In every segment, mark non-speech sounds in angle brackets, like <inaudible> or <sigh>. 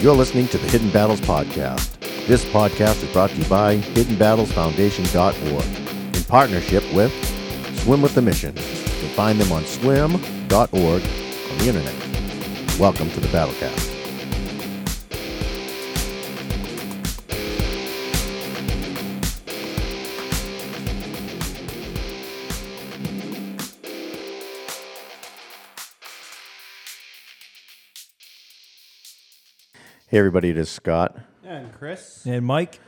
You're listening to the Hidden Battles Podcast. This podcast is brought to you by HiddenBattlesFoundation.org in partnership with Swim with the Mission. You'll find them on swam.org on the internet. Welcome to the Battlecast. Hey, everybody, it is Scott. And Chris. And Mike,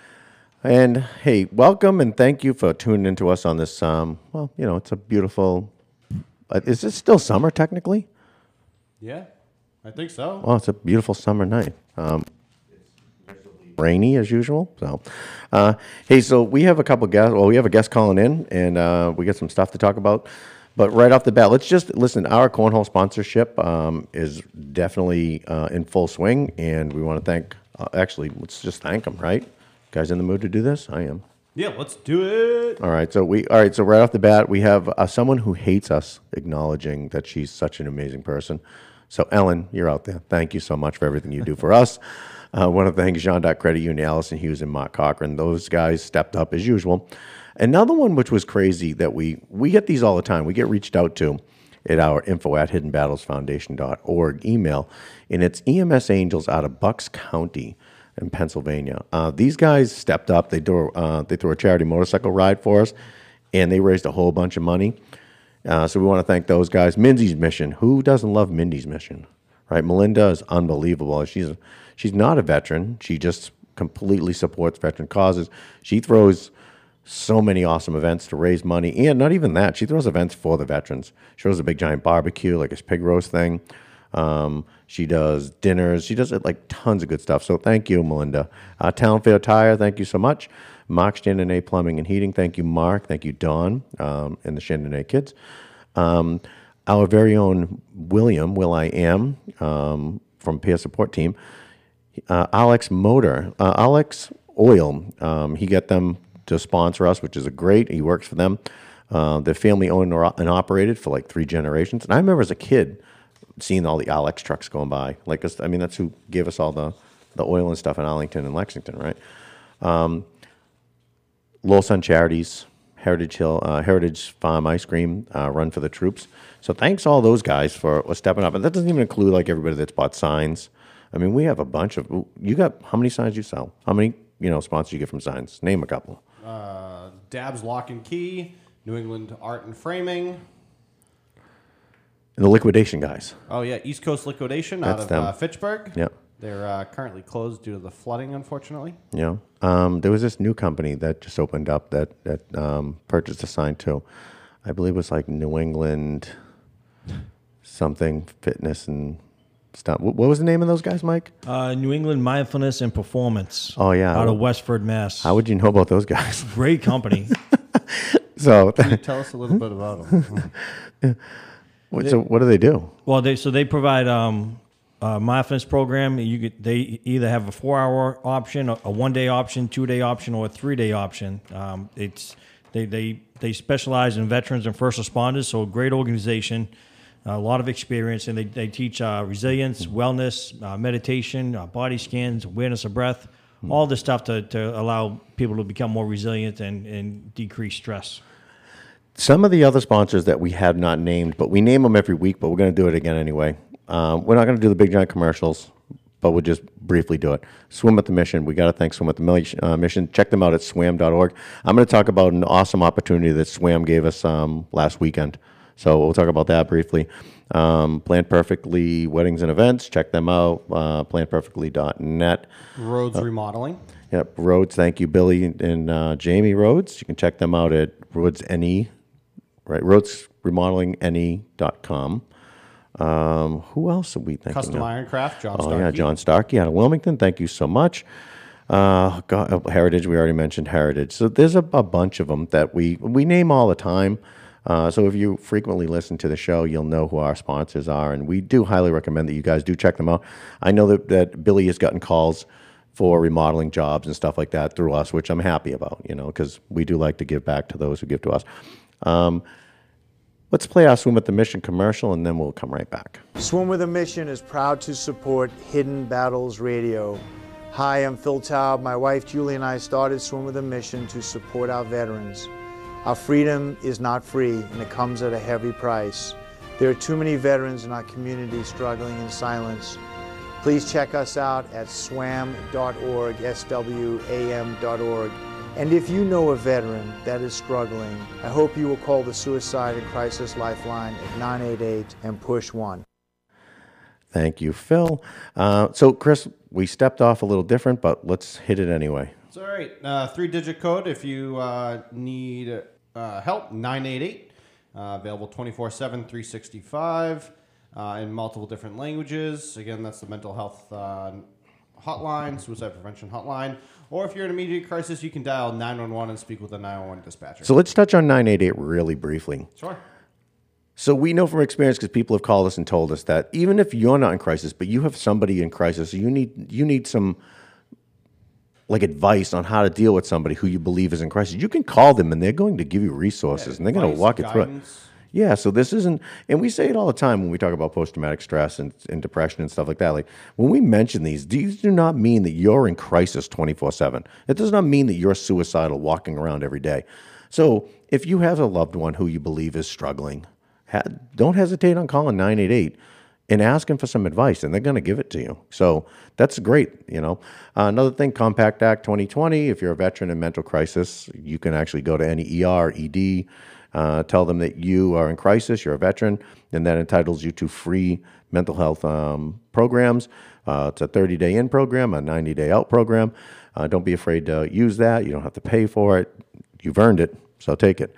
And hey, welcome and thank you for tuning into us on this. Um, well, you know, it's a beautiful. Uh, is it still summer technically? Yeah, I think so. Oh, it's a beautiful summer night. Um, rainy as usual. So, uh, hey, so we have a couple guests. Well, we have a guest calling in, and uh, we got some stuff to talk about. But right off the bat, let's just listen. Our cornhole sponsorship um, is definitely uh, in full swing, and we want to thank. Uh, actually, let's just thank them. Right, guys, in the mood to do this? I am. Yeah, let's do it. All right, so we all right. So right off the bat, we have uh, someone who hates us acknowledging that she's such an amazing person. So Ellen, you're out there. Thank you so much for everything you do for us. Uh, one of the things Jeanne D'Arc Credit Union, Allison Hughes, and Mark Cochran. Those guys stepped up as usual. Another one which was crazy that we we get these all the time. We get reached out to at our info at hiddenbattlesfoundation.org email, and it's EMS Angels out of Bucks County in Pennsylvania. Uh, these guys stepped up. They do uh, they threw a charity motorcycle ride for us, and they raised a whole bunch of money. Uh, so we want to thank those guys. Mindy's mission. Who doesn't love Mindy's mission? Right? Melinda is unbelievable. She's she's not a veteran. She just completely supports veteran causes. She throws so many awesome events to raise money, and not even that. She throws events for the veterans. She throws a big giant barbecue, like a pig roast thing. Um, she does dinners. She does like tons of good stuff. So thank you, Melinda. Uh, Town Fair Tire, thank you so much. Mark Chandonnet Plumbing and Heating, thank you, Mark. Thank you, Don, um, and the Chandonnet kids. Um, our very own William, Will I Am, um, from Peer Support Team. Uh, Alex Motor, uh, Alex Oil, um, he got them to sponsor us, which is a great. He works for them. Uh, they're family owned and operated for like three generations. And I remember as a kid seeing all the Alex trucks going by. Like, I mean, that's who gave us all the, the oil and stuff in Arlington and Lexington, right? Um, Sun Charities, Heritage Hill, uh, Heritage Farm Ice Cream, uh, Run for the Troops. So thanks all those guys for, for stepping up. And that doesn't even include like everybody that's bought signs. I mean, we have a bunch of. You got how many signs you sell? How many you know sponsors you get from signs? Name a couple. Uh, Dabs Lock and Key, New England Art and Framing. And the liquidation guys. Oh yeah, East Coast Liquidation That's out of them. uh, Fitchburg. Yeah. They're uh, currently closed due to the flooding, unfortunately. Know, um, there was this new company that just opened up that that um, purchased a sign too. I believe it was like New England something fitness and stuff. Wh- What was the name of those guys, Mike? uh, New England Mindfulness and Performance. Oh, yeah. out of Westford, Mass. How would you know about those guys? <laughs> Great company. <laughs> so, Can you tell us a little bit about them? <laughs> what- so what do they do? well, they so they provide um, a mindfulness program. You get they either have a four-hour option, a, a one-day option, two-day option, or a three-day option. Um, it's they they they specialize in veterans and first responders. So a great organization. A lot of experience, and they, they teach uh, resilience, wellness, uh, meditation, uh, body scans, awareness of breath, all this stuff to, to allow people to become more resilient and, and decrease stress. Some of the other sponsors that we have not named, but we name them every week, but we're going to do it again anyway. Um, we're not going to do the big giant commercials, but we'll just briefly do it. Swim at the Mission. We got to thank Swim at the uh, Mission. Check them out at swam.org. I'm going to talk about an awesome opportunity that Swam gave us um, last weekend. So we'll talk about that briefly. Um, Planned Perfectly Weddings and Events. Check them out. Uh, plannedperfectly.net. Rhodes remodeling. Yep, Rhodes. Thank you, Billy and uh, Jamie Rhodes. You can check them out at Rhodes NE, right? RhodesRemodelingNE.com. Um, who else are we thinking? Custom? Ironcraft. John Oh Starkey. yeah, John Starkey out of Wilmington. Thank you so much. Uh, God, uh, Heritage. We already mentioned Heritage. So there's a, a bunch of them that we we name all the time. Uh, so if you frequently listen to the show, you'll know who our sponsors are, and we do highly recommend that you guys do check them out. I know that, that Billy has gotten calls for remodeling jobs and stuff like that through us, which I'm happy about, you know, because we do like to give back to those who give to us. Um, let's play our swim with the mission commercial, and then we'll come right back. Swim with a Mission is proud to support Hidden Battles Radio. Hi, I'm Phil Taub. My wife Julie and I started Swim with a Mission to support our veterans. Our freedom is not free and it comes at a heavy price. There are too many veterans in our community struggling in silence. Please check us out at swam.org, swam.org. And if you know a veteran that is struggling, I hope you will call the Suicide and Crisis Lifeline at 988 and push 1. Thank you, Phil. Uh, so, Chris, we stepped off a little different, but let's hit it anyway. It's all right. Uh, three digit code if you uh, need uh, help 988. Uh, available 24 7, 365 uh, in multiple different languages. Again, that's the mental health uh, hotline, suicide prevention hotline. Or if you're in immediate crisis, you can dial 911 and speak with a 911 dispatcher. So, let's touch on 988 really briefly. sure. So we know from experience because people have called us and told us that even if you're not in crisis, but you have somebody in crisis, you need you need some like advice on how to deal with somebody who you believe is in crisis. You can call them and they're going to give you resources and they're going to walk you through it. guidance. Yeah, so this isn't, and we say it all the time when we talk about post traumatic stress and, and depression and stuff like that. Like when we mention these, these do not mean that you're in crisis 24 7. It does not mean that you're suicidal walking around every day. So if you have a loved one who you believe is struggling, ha- don't hesitate on calling 988 and asking for some advice, and they're going to give it to you. So that's great. You know, uh, another thing, Compact Act 2020. If you're a veteran in mental crisis, you can actually go to any ER, ED, uh, tell them that you are in crisis, you're a veteran, and that entitles you to free mental health um, programs. Uh, it's a 30 day in program, a 90 day out program. Uh, don't be afraid to use that. You don't have to pay for it. You've earned it, so take it.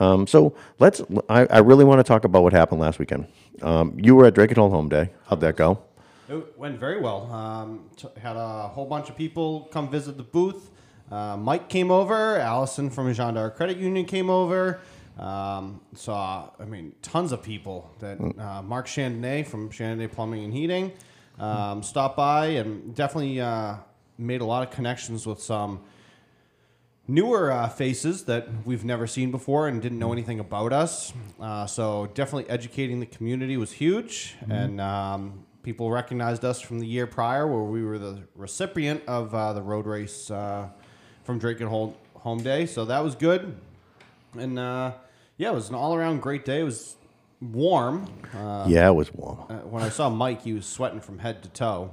Um, so let's. I, I really want to talk about what happened last weekend. Um, you were at Dracut Old Home Day. How'd that go? It went very well. Um, t- had a whole bunch of people come visit the booth. Uh, Mike came over. Allison from Jeanne D'Arc Credit Union came over. Um, saw, I mean, tons of people. That uh, Mark Chandonnet from Chandonnet Plumbing and Heating um, stopped by and definitely uh, made a lot of connections with some newer uh, faces that we've never seen before and didn't know anything about us. Uh, so definitely educating the community was huge, and um, people recognized us from the year prior where we were the recipient of uh, the road race uh, from Dracut Hol- Home Day. So that was good, and uh, yeah, it was an all-around great day. It was warm. Uh, yeah, it was warm. uh, when I saw Mike, he was sweating from head to toe.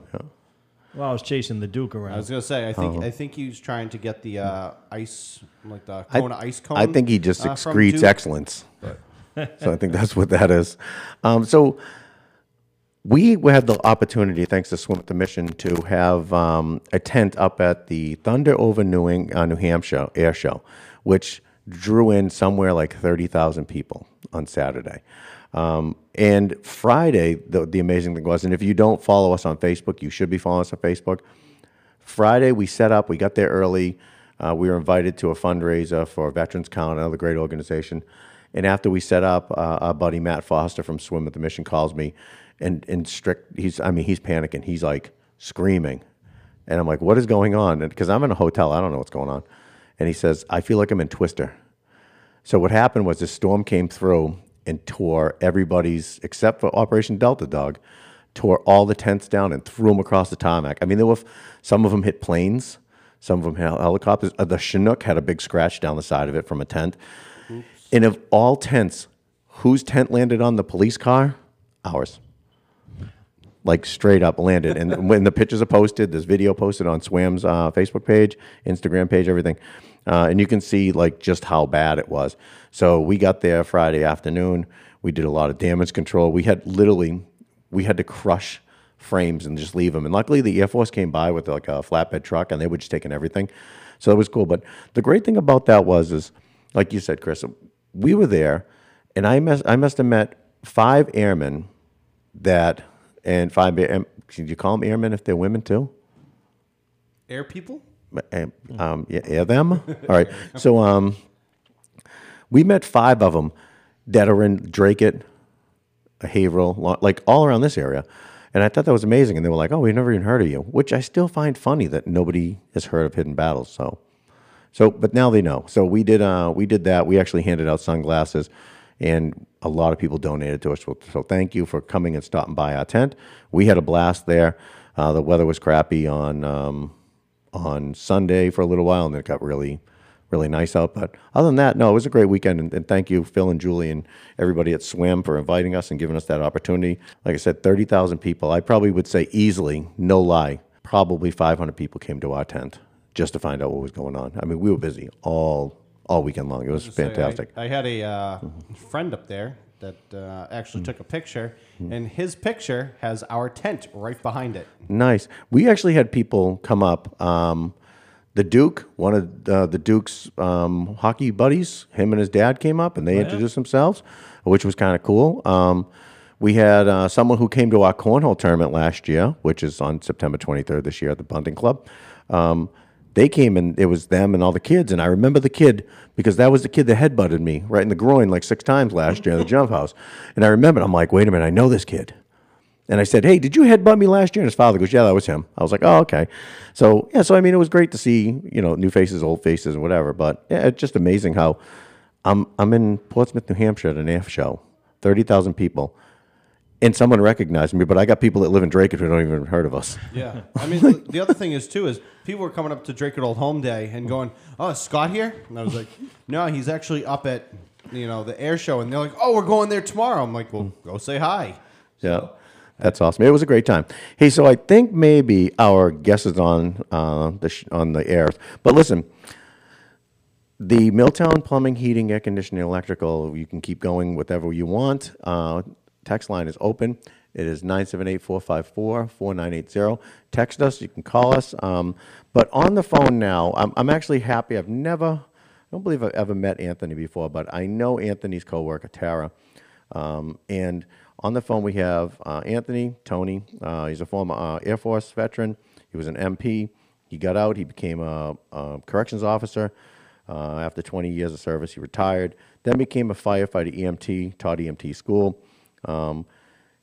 Well, I was chasing the Duke around. I was gonna say, I think Uh-huh. I think he was trying to get the uh, ice, like the I, Kona ice cone. I think he just uh, from excretes Duke. excellence. so I think that's what that is. Um, so we had the opportunity, thanks to Swim at the Mission, to have um, a tent up at the Thunder over New, Eng- uh, New Hampshire Air Show, which drew in somewhere like 30,000 people on Saturday. Um, and Friday, the, the amazing thing was, and if you don't follow us on Facebook, you should be following us on Facebook. Friday, we set up, we got there early. Uh, we were invited to a fundraiser for Veterans Count, another great organization. And after we set up, uh, our buddy Matt Foster from Swim at the Mission calls me and, and strict, he's, I mean, he's panicking. He's like screaming. And I'm like, what is going on? Because I'm in a hotel, I don't know what's going on. And he says, I feel like I'm in Twister. So what happened was this storm came through and tore everybody's, except for Operation Delta Dog, tore all the tents down and threw them across the tarmac. I mean, there were some of them hit planes, some of them hit helicopters. Uh, the Chinook had a big scratch down the side of it from a tent. And of all tents, whose tent landed on the police car? Ours like straight up landed. And when the pictures are posted, there's video posted on Swam's uh, Facebook page, Instagram page, everything. Uh, and you can see like just how bad it was. So we got there Friday afternoon. We did a lot of damage control. We had literally, we had to crush frames and just leave them. And luckily, the Air Force came by with like a flatbed truck, and they were just taking everything. So it was cool. But the great thing about that was, is like you said, Chris, we were there, and I must, I must have met five airmen that and five. Can you call them airmen if they're women too? Air people. Um, um, yeah, air them. All right. So um, we met five of them that are in Dracut, Haverhill, like all around this area. And I thought that was amazing. And they were like, "Oh, we've never even heard of you," which I still find funny that nobody has heard of Hidden Battles. So, so but now they know. So we did. Uh, we did that. We actually handed out sunglasses, and a lot of people donated to us. So, so thank you for coming and stopping by our tent. We had a blast there. Uh, the weather was crappy on um, on Sunday for a little while, and then it got really really nice out. But other than that, no, it was a great weekend. And, and, thank you, Phil and Julie, and everybody at Swim for inviting us and giving us that opportunity. Like I said, 30,000 people. I probably would say easily, no lie, probably 500 people came to our tent just to find out what was going on. I mean, we were busy all all weekend long. It was Say, I- fantastic. I, had a uh, friend up there that uh, actually Mm. took a picture, and his picture has our tent right behind it. Nice. We actually had people come up. Um, the Duke, one of the, the Duke's um, hockey buddies, him and his dad came up and they introduced themselves, which was kind of cool. Um, we had uh, someone who came to our cornhole tournament last year, which is on September 23rd this year at the Bunting Club. Um, they came and it was them and all the kids. And I remember the kid because that was the kid that headbutted me right in the groin like six times last year at the <laughs> jump house. And I remember, I'm like, wait a minute, I know this kid. And I said, "Hey, did you headbutt me last year?" And his father goes, "Yeah, that was him." I was like, "Oh, okay." So yeah, so I mean, it was great to see you know new faces, old faces, and whatever. But yeah, it's just amazing how I'm I'm in Portsmouth, New Hampshire at an AF show, thirty thousand people, and someone recognized me. But I got people that live in Dracut who don't even heard of us. Yeah, <laughs> I mean, the- the other thing is too is people were coming up to Dracut Old Home Day and going, "Oh, is Scott here?" And I was like, <laughs> "No, he's actually up at you know the air show." And they're like, "Oh, we're going there tomorrow." I'm like, "Well, go say hi." Yeah. That's awesome. It was a great time. Hey, so I think maybe our guest is on uh, the sh- on the air. But listen, the Milltown Plumbing, Heating, Air Conditioning, Electrical, you can keep going whatever you want. Uh, text line is open. It is 978-454-4980. Text us. You can call us. Um, but on the phone now, I'm, I'm actually happy. I've never, I don't believe I've ever met Anthony before, but I know Anthony's coworker, Tara. Um, and on the phone, we have uh, Anthony, Tony. Uh, he's a former uh, Air Force veteran. He was an MP. He got out. He became a, a corrections officer. Uh, after 20 years of service, he retired. Then became a firefighter EMT, taught EMT school. Um,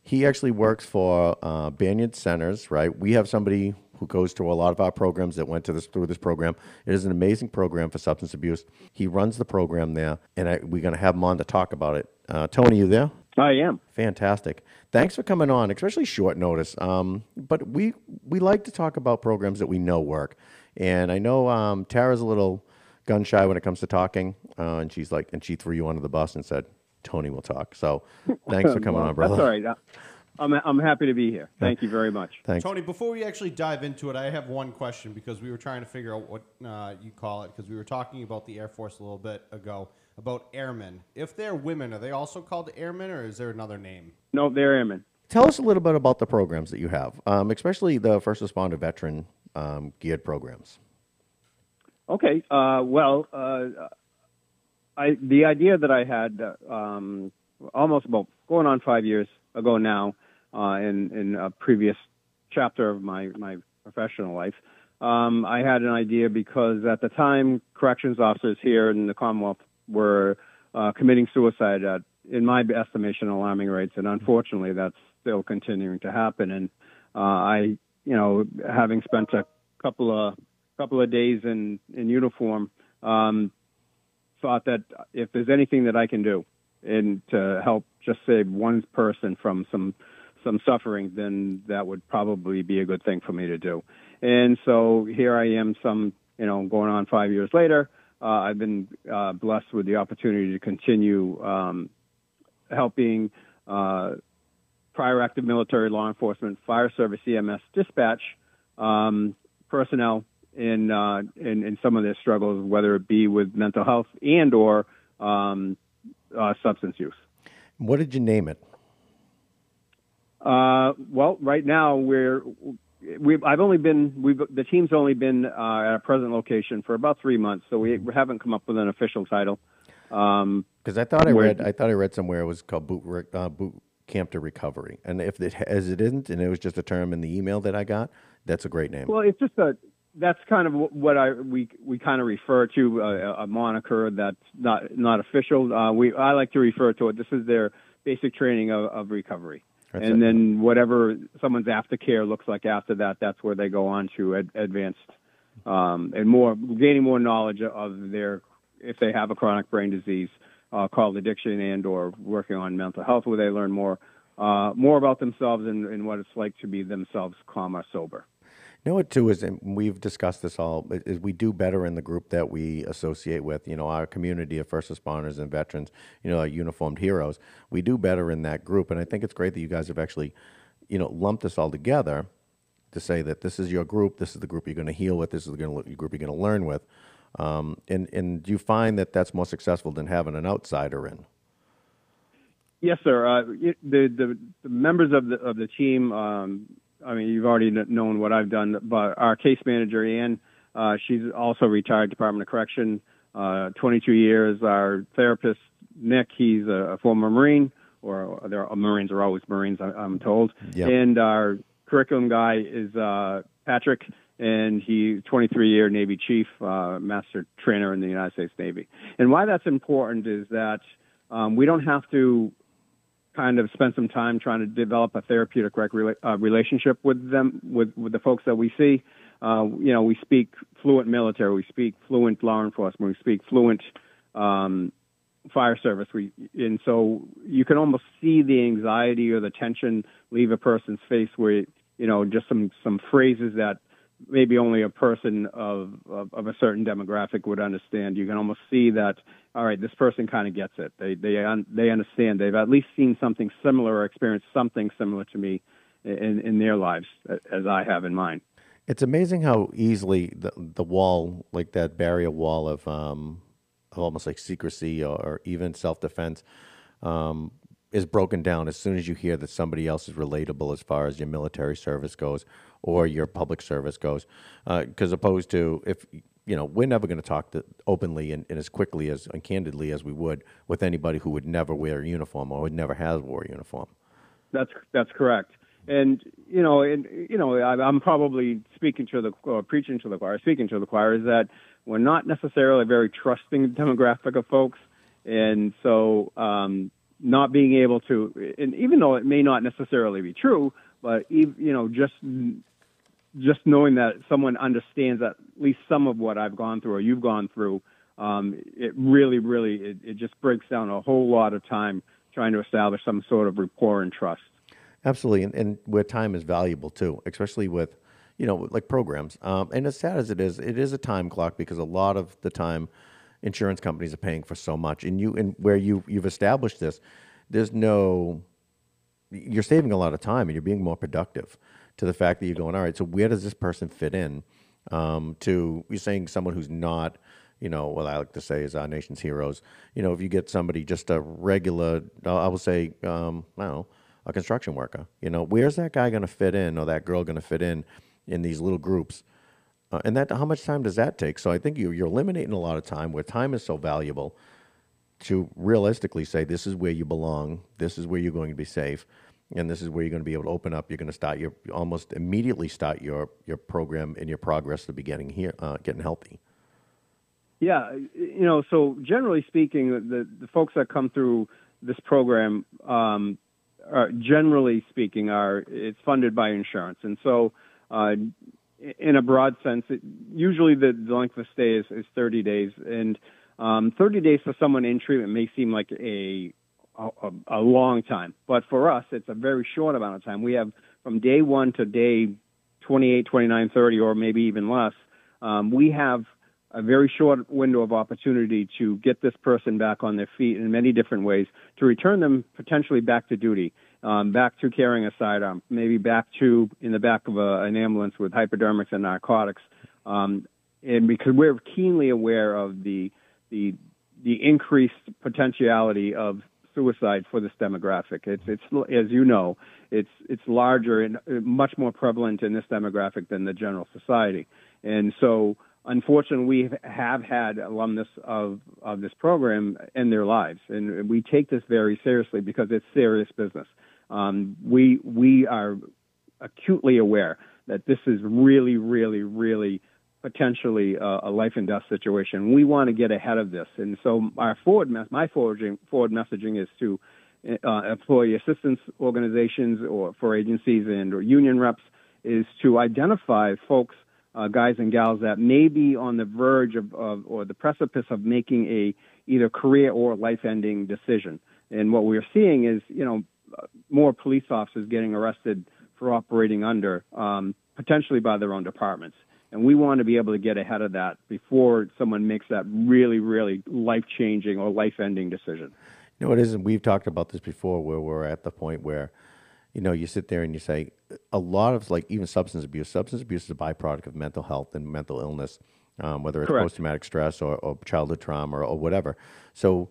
he actually works for uh, Banyan Centers, right? We have somebody who goes to a lot of our programs that went to this through this program. It is an amazing program for substance abuse. He runs the program there, and I, we're going to have him on to talk about it. Uh, Tony, you there? I am. Fantastic. Thanks for coming on, especially short notice. Um, but we we like to talk about programs that we know work, and I know um, Tara's a little gun shy when it comes to talking, uh, and she's like, and she threw you under the bus and said, "Tony will talk." So, thanks for <laughs> coming on, brother. That's all right. I'm, I'm happy to be here. Thank you very much. Thanks. Tony, before we actually dive into it, I have one question because we were trying to figure out what uh, you call it because we were talking about the Air Force a little bit ago about airmen. If they're women, are they also called airmen or is there another name? No, they're airmen. Tell us a little bit about the programs that you have, um, especially the first responder veteran um, geared programs. Okay. Uh, well, uh, I the idea that I had uh, um, almost about going on five years ago now, uh, in in a previous chapter of my my professional life, um, I had an idea because at the time corrections officers here in the Commonwealth were uh, committing suicide at, in my estimation, alarming rates, and unfortunately, that's still continuing to happen. And uh, I, you know, having spent a couple of couple of days in in uniform, um, thought that if there's anything that I can do and to help just save one person from some some suffering, then that would probably be a good thing for me to do. And so here I am, some you know, going on five years later. Uh, I've been uh, blessed with the opportunity to continue um, helping uh, prior active military law enforcement, fire service, EMS, dispatch um, personnel in, uh, in in some of their struggles, whether it be with mental health and or um, uh, substance use. What did you name it? Uh, well, right now we're we've I've only been we've the team's only been uh, at a present location for about three months, so we haven't come up with an official title. Um, Because I thought I read, I thought I read somewhere it was called boot uh, boot camp to recovery, and if it as it isn't, and it was just a term in the email that I got, that's a great name. Well, it's just a that's kind of what I we we kind of refer to a, a moniker that's not not official. Uh, we I like to refer to it. This is their basic training of, of recovery, That's and it. then whatever someone's aftercare looks like after that, that's where they go on to ad, advanced um, and more gaining more knowledge of their if they have a chronic brain disease, uh, called addiction and or working on mental health, where they learn more uh, more about themselves and, and what it's like to be themselves, comma sober. Know what too is, and we've discussed this all, is we do better in the group that we associate with. You know, our community of first responders and veterans, you know, our uniformed heroes. We do better in that group, and I think it's great that you guys have actually, you know, lumped this all together to say that this is your group, this is the group you're going to heal with, this is the group you're going to learn with. Um, and and do you find that that's more successful than having an outsider in? Yes, sir. Uh, the, the, the members of the of the team. Um, I mean, you've already known what I've done, but our case manager, Ann, uh, she's also retired Department of Correction, uh, 22 years. Our therapist, Nick, he's a, a former Marine, or there are, Marines are always Marines, I, am told. Yep. And our curriculum guy is uh, Patrick, and he's 23 year Navy chief, uh, master trainer in the United States Navy. And why that's important is that um, we don't have to kind of spend some time trying to develop a therapeutic rec- uh, relationship with them, with, with the folks that we see. Uh, you know, we speak fluent military, we speak fluent law enforcement, we speak fluent um, fire service. We, and so you can almost see the anxiety or the tension leave a person's face where, you know, just some, some phrases that maybe only a person of, of, of a certain demographic would understand. You can almost see that all right, this person kind of gets it. They they un, they understand. They've at least seen something similar or experienced something similar to me in in their lives as I have in mine. It's amazing how easily the the wall, like that barrier wall of um, of almost like secrecy or, or even self defense, um, is broken down as soon as you hear that somebody else is relatable as far as your military service goes or your public service goes. Because uh, opposed to if you know, we're never going to talk openly and, and, as quickly as and candidly as we would with anybody who would never wear a uniform or would never has wore a uniform. That's that's correct. And you know, and you know, I, am probably speaking to the or preaching to the choir, speaking to the choir is that we're not necessarily a very trusting demographic of folks, and so um, not being able to, and even though it may not necessarily be true, but you know, just just knowing that someone understands at least some of what I've gone through or you've gone through, um, it really, really, it, it just breaks down a whole lot of time trying to establish some sort of rapport and trust. Absolutely, and, and where time is valuable too, especially with, you know, like programs. Um, and as sad as it is, it is a time clock because a lot of the time, insurance companies are paying for so much, and you and where you you've established this, there's no, you're saving a lot of time and you're being more productive to the fact that you're going, all right, so where does this person fit in? Um, to you're saying someone who's not, you know, what I like to say is our nation's heroes. You know, if you get somebody just a regular, I will say, um, I don't know, a construction worker. You know, where's that guy going to fit in or that girl going to fit in in these little groups? Uh, and that how much time does that take? So I think you, you're eliminating a lot of time where time is so valuable to realistically say this is where you belong, this is where you're going to be safe and this is where you're going to be able to open up. You're going to start your almost immediately start your your program and your progress to be getting here, uh, getting healthy. Yeah, you know, so generally speaking, the the folks that come through this program, um, are, generally speaking, are it's funded by insurance, and so. Uh, in a broad sense, it, usually the, the length of stay is, is 30 days, and um, 30 days for someone in treatment may seem like a a, a, long time. But for us, it's a very short amount of time. We have from day one to day 28, 29, 30, or maybe even less. Um, we have a very short window of opportunity to get this person back on their feet in many different ways, to return them potentially back to duty, um, back to carrying a sidearm, maybe back to in the back of a, an ambulance with hypodermics and narcotics. Um, and because we're keenly aware of the the the increased potentiality of suicide for this demographic. It's it's as you know, it's it's larger and uh, much more prevalent in this demographic than the general society. And so, unfortunately, we have had alumnus of of this program in their lives, and we take this very seriously because it's serious business. Um, we we are acutely aware that this is really, really, really potentially a, a, life and death situation. We want to get ahead of this, and so our forward my forwarding, forward messaging is to uh, employee assistance organizations or for agencies and or union reps is to identify folks, uh, guys and gals that may be on the verge of, of or the precipice of making a either career or life-ending decision. And what we're seeing is, you know, more police officers getting arrested for operating under, um, potentially by their own departments. And we want to be able to get ahead of that before someone makes that really, really life changing or life ending decision. You know, it isn't. We've talked about this before, where we're at the point where, you know, you sit there and you say, a lot of like even substance abuse. Substance abuse is a byproduct of mental health and mental illness, um, whether it's post traumatic stress or, or childhood trauma or, or whatever. So,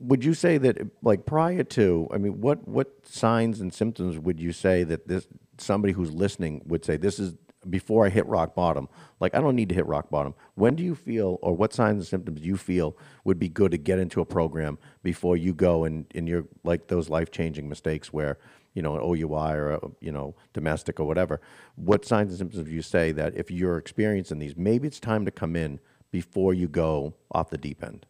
would you say that like prior to i mean what what signs and symptoms would you say that this somebody who's listening would say this is before i hit rock bottom like i don't need to hit rock bottom when do you feel or what signs and symptoms do you feel would be good to get into a program before you go and and you're like those life-changing mistakes where you know an OUI or a, you know domestic or whatever what signs and symptoms do you say that if you're experiencing these maybe it's time to come in before you go off the deep end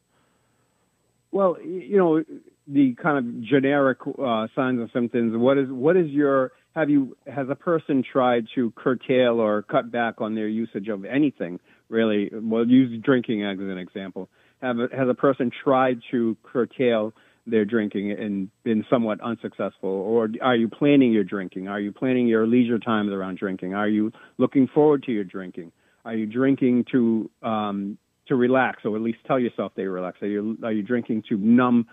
well, you know, the kind of generic uh, signs and symptoms. What is what is your have you has a person tried to curtail or cut back on their usage of anything? Really, well, use drinking as an example. Have a, has a person tried to curtail their drinking and been somewhat unsuccessful? Or are you planning your drinking? Are you planning your leisure times around drinking? Are you looking forward to your drinking? Are you drinking to um, to relax, or at least tell yourself they relax? Are you are you drinking to numb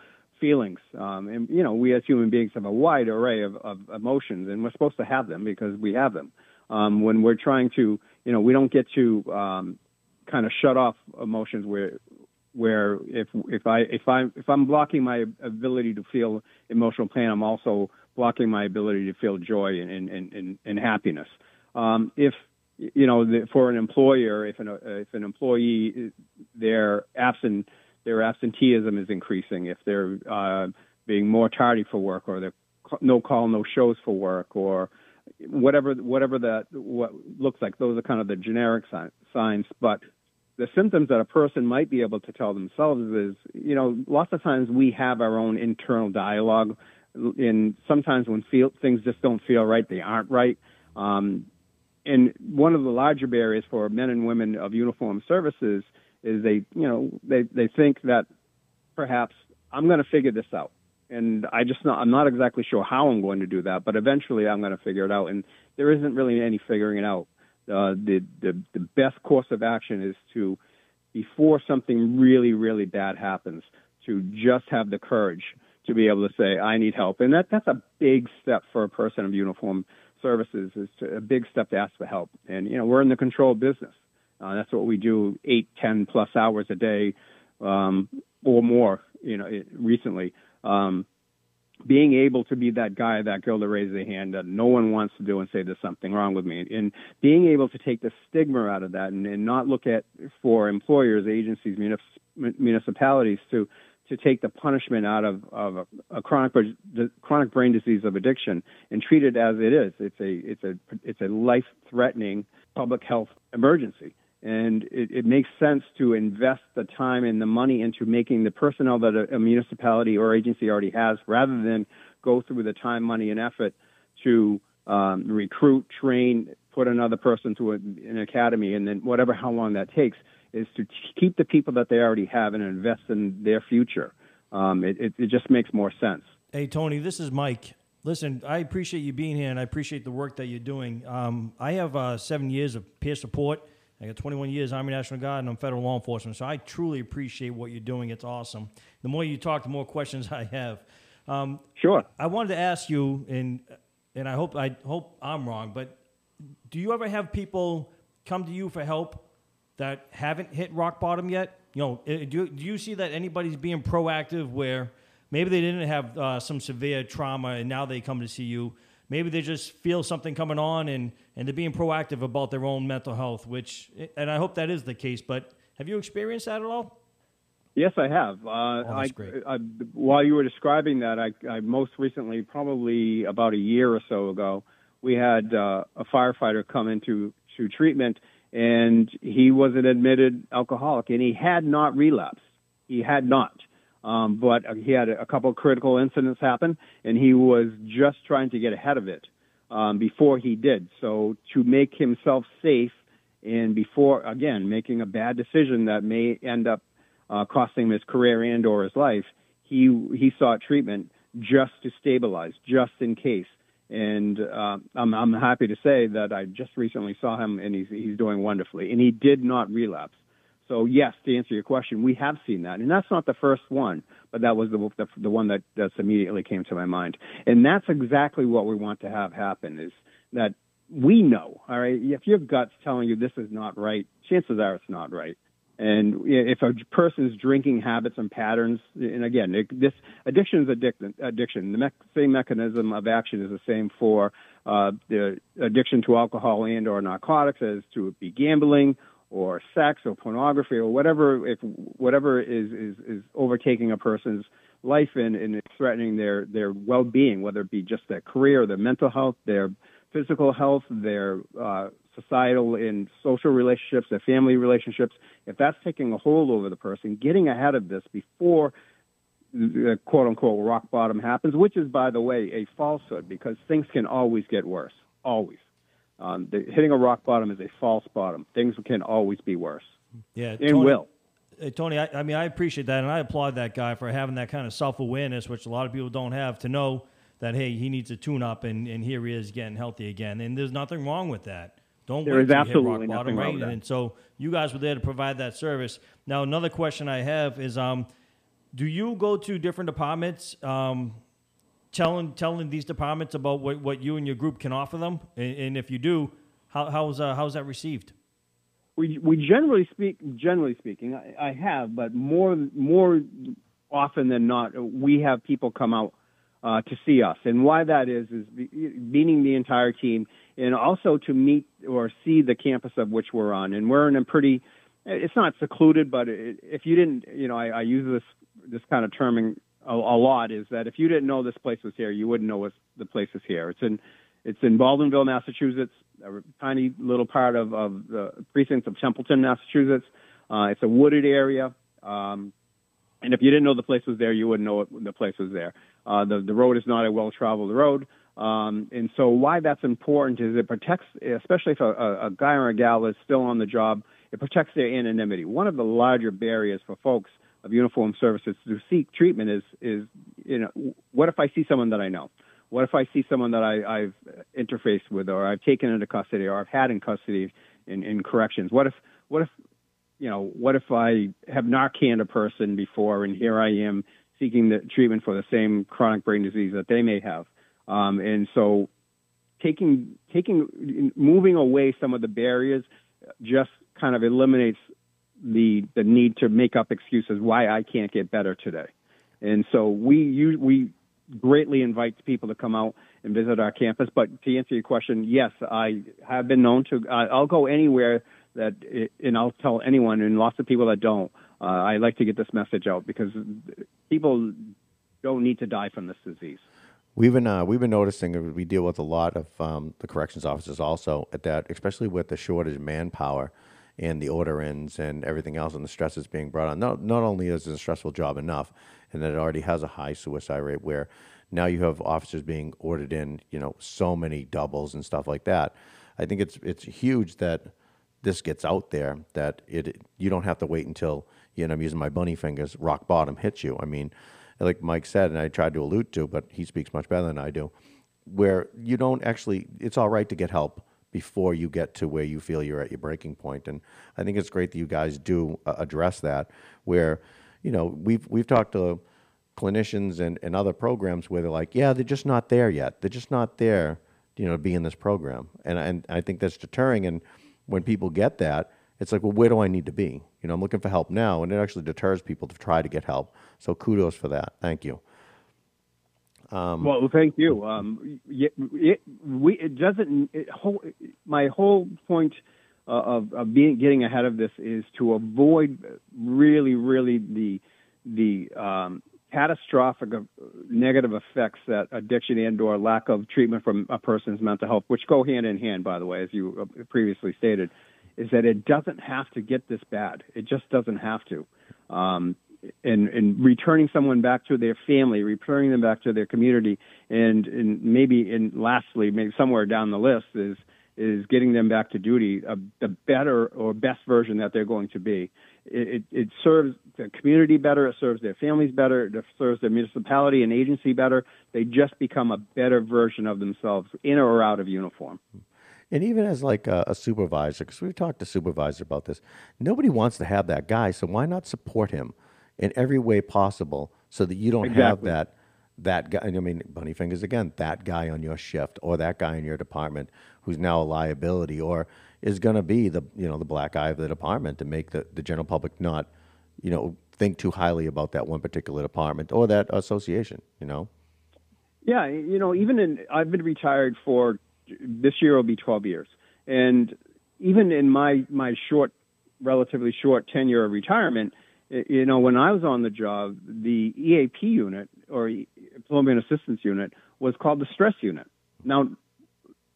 feelings? Um, and you know, we as human beings have a wide array of, of emotions, and we're supposed to have them because we have them. Um, when we're trying to, you know, we don't get to um, kind of shut off emotions where where if if I if I if I'm blocking my ability to feel emotional pain, I'm also blocking my ability to feel joy and and and, and happiness. Um, if you know, the, for an employer, if an if an employee their absent their absenteeism is increasing, if they're uh, being more tardy for work, or they're no call, no shows for work, or whatever whatever that what looks like, those are kind of the generic si- signs. But the symptoms that a person might be able to tell themselves is, you know, lots of times we have our own internal dialogue, and sometimes when feel, things just don't feel right, they aren't right. Um, and one of the larger barriers for men and women of uniform services is they, you know, they, they think that perhaps I'm going to figure this out. And I just not, I'm not exactly sure how I'm going to do that, but eventually I'm going to figure it out. And there isn't really any figuring it out. Uh, the, the, the best course of action is to, before something really, really bad happens, to just have the courage to be able to say, I need help. And that, that's a big step for a person of uniform services is to, a big step to ask for help. And you know, we're in the control business. Uh, that's what we do eight, ten plus hours a day, um, or more. You know, recently, um, being able to be that guy, that girl that raises their hand that no one wants to do and say there's something wrong with me, and being able to take the stigma out of that and, and not look at for employers, agencies, municip- municipalities to to take the punishment out of, of a, a chronic chronic brain disease of addiction and treat it as it is. It's a it's a it's a life threatening public health emergency, and it, it, makes sense to invest the time and the money into making the personnel that a, a municipality or agency already has, rather than go through the time, money, and effort to um, recruit, train, put another person through an academy, and then whatever how long that takes is to keep the people that they already have and invest in their future. Um, it, it, it, just makes more sense. Hey, Tony, this is Mike. Listen, I appreciate you being here and I appreciate the work that you're doing. Um, I have uh, seven years of peer support. I got 21 years Army National Guard and I'm federal law enforcement. So I truly appreciate what you're doing. It's awesome. The more you talk, the more questions <laughs> I have. Um, sure. I wanted to ask you, and and I hope I hope I'm wrong, but do you ever have people come to you for help that haven't hit rock bottom yet? You know, eh, do, do you see that anybody's being proactive where maybe they didn't have uh, some severe trauma and now they come to see you? Maybe they just feel something coming on and, and they're being proactive about their own mental health, which, and I hope that is the case, but have you experienced that at all? Yes, I have. Uh, oh, I, I, while you were describing that, I, I, most recently, probably about a year or so ago, we had uh, a firefighter come into to treatment and he was an admitted alcoholic, and he had not relapsed. He had not. Um, but he had a couple critical incidents happen, and he was just trying to get ahead of it um, before he did. So to make himself safe, and before again making a bad decision that may end up uh, costing him his career and or his life, he he sought treatment just to stabilize, just in case. And uh, I'm I'm happy to say that I just recently saw him and he's he's doing wonderfully, and he did not relapse. So yes, to answer your question, we have seen that, and that's not the first one, but that was the the, the one that that's immediately came to my mind, and that's exactly what we want to have happen is that we know, all right, if your gut's telling you this is not right, chances are it's not right. And if a person's drinking habits and patterns, and again, it, this addiction is addiction. The me- same mechanism of action is the same for uh, the addiction to alcohol and or narcotics as to be gambling or sex or pornography or whatever. If whatever is is, is overtaking a person's life and, and threatening their their well being, whether it be just their career, their mental health, their physical health, their uh, societal and social relationships, their family relationships, if that's taking a hold over the person, getting ahead of this before the quote unquote rock bottom happens, which is, by the way, a falsehood because things can always get worse. Always. Um, the, hitting a rock bottom is a false bottom. Things can always be worse. Yeah, and Tony, will. uh, Tony, I, I mean, I appreciate that, and I applaud that guy for having that kind of self awareness, which a lot of people don't have, to know that hey, he needs a tune up, and, and here he is getting healthy again, and there's nothing wrong with that. Don't There wait is you hit absolutely rock bottom, nothing wrong right? with that. And so you guys were there to provide that service. Now, another question I have is, um, do you go to different departments, um, telling telling these departments about what, what you and your group can offer them, and, and if you do, how, how's uh, how's that received? we we generally speak generally speaking I, I have but more more often than not we have people come out uh, to see us. And why that is is meeting the entire team and also to meet or see the campus of which we're on. And we're in a pretty it's not secluded but if you didn't you know I, I use this this kind of terming a, a lot is that if you didn't know this place was here you wouldn't know what the place is here it's in it's in Baldwinville, Massachusetts, a tiny little part of, of the precincts of Templeton, Massachusetts. Uh, it's a wooded area. Um, and if you didn't know the place was there, you wouldn't know it, the place was there. Uh, the, the road is not a well traveled road. Um, and so, why that's important is it protects, especially if a, a, a guy or a gal is still on the job, it protects their anonymity. One of the larger barriers for folks of uniform services to seek treatment is, is you know, what if I see someone that I know? What if I see someone that I, I've interfaced with, or I've taken into custody, or I've had in custody in, in corrections? What if, what if, you know, what if I have Narcan a person before, and here I am seeking the treatment for the same chronic brain disease that they may have? Um, and so, taking, taking, moving away some of the barriers, just kind of eliminates the the need to make up excuses why I can't get better today. And so we use, we greatly invite people to come out and visit our campus. But to answer your question, yes, I have been known to. Uh, I'll go anywhere that, it, and I'll tell anyone, and lots of people that don't. Uh, I like to get this message out because people don't need to die from this disease. We've been uh, we've been noticing we deal with a lot of um, the corrections officers also at that, especially with the shortage of manpower and the order ins and everything else and the stress that's being brought on. Not not only is it a stressful job enough, and that it already has a high suicide rate, where now you have officers being ordered in, you know, so many doubles and stuff like that. I think it's it's huge that this gets out there that it you don't have to wait until you know I'm using my bunny fingers rock bottom hits you. I mean, like Mike said, and I tried to allude to, but he speaks much better than I do, where you don't actually. It's all right to get help before you get to where you feel you're at your breaking point, and I think it's great that you guys do uh, address that. Where you know we've we've talked to clinicians and, and other programs where they're like, yeah, they're just not there yet. They're just not there, you know, to be in this program, and and I think that's deterring. And when people get that, it's like, well, where do I need to be? You know, I'm looking for help now, and it actually deters people to try to get help. So kudos for that. Thank you. Um, well, thank you. Um, it, it, we, it doesn't. It, whole, my whole point uh, of, of being getting ahead of this is to avoid really, really the the um, catastrophic negative effects that addiction and/or lack of treatment from a person's mental health, which go hand in hand, by the way, as you uh, previously stated, is that it doesn't have to get this bad. It just doesn't have to. Um, and, and returning someone back to their family, returning them back to their community, and, and maybe, and lastly, maybe somewhere down the list is is getting them back to duty, uh, the better or best version that they're going to be. It, it, it serves the community better, it serves their families better, it serves their municipality and agency better. They just become a better version of themselves in or out of uniform. And even as like a, a supervisor, because we've talked to supervisor about this, nobody wants to have that guy. So why not support him in every way possible so that you don't have that that guy? I mean, bunny fingers again. That guy on your shift or that guy in your department who's now a liability or is going to be the you know the black eye of the department to make the, the general public not you know think too highly about that one particular department or that association. You know. Yeah, you know, even in I've been retired for this year will be 12 years, and even in my my short, relatively short tenure of retirement, you know, when I was on the job, the EAP unit or Employment Assistance Unit was called the stress unit. Now,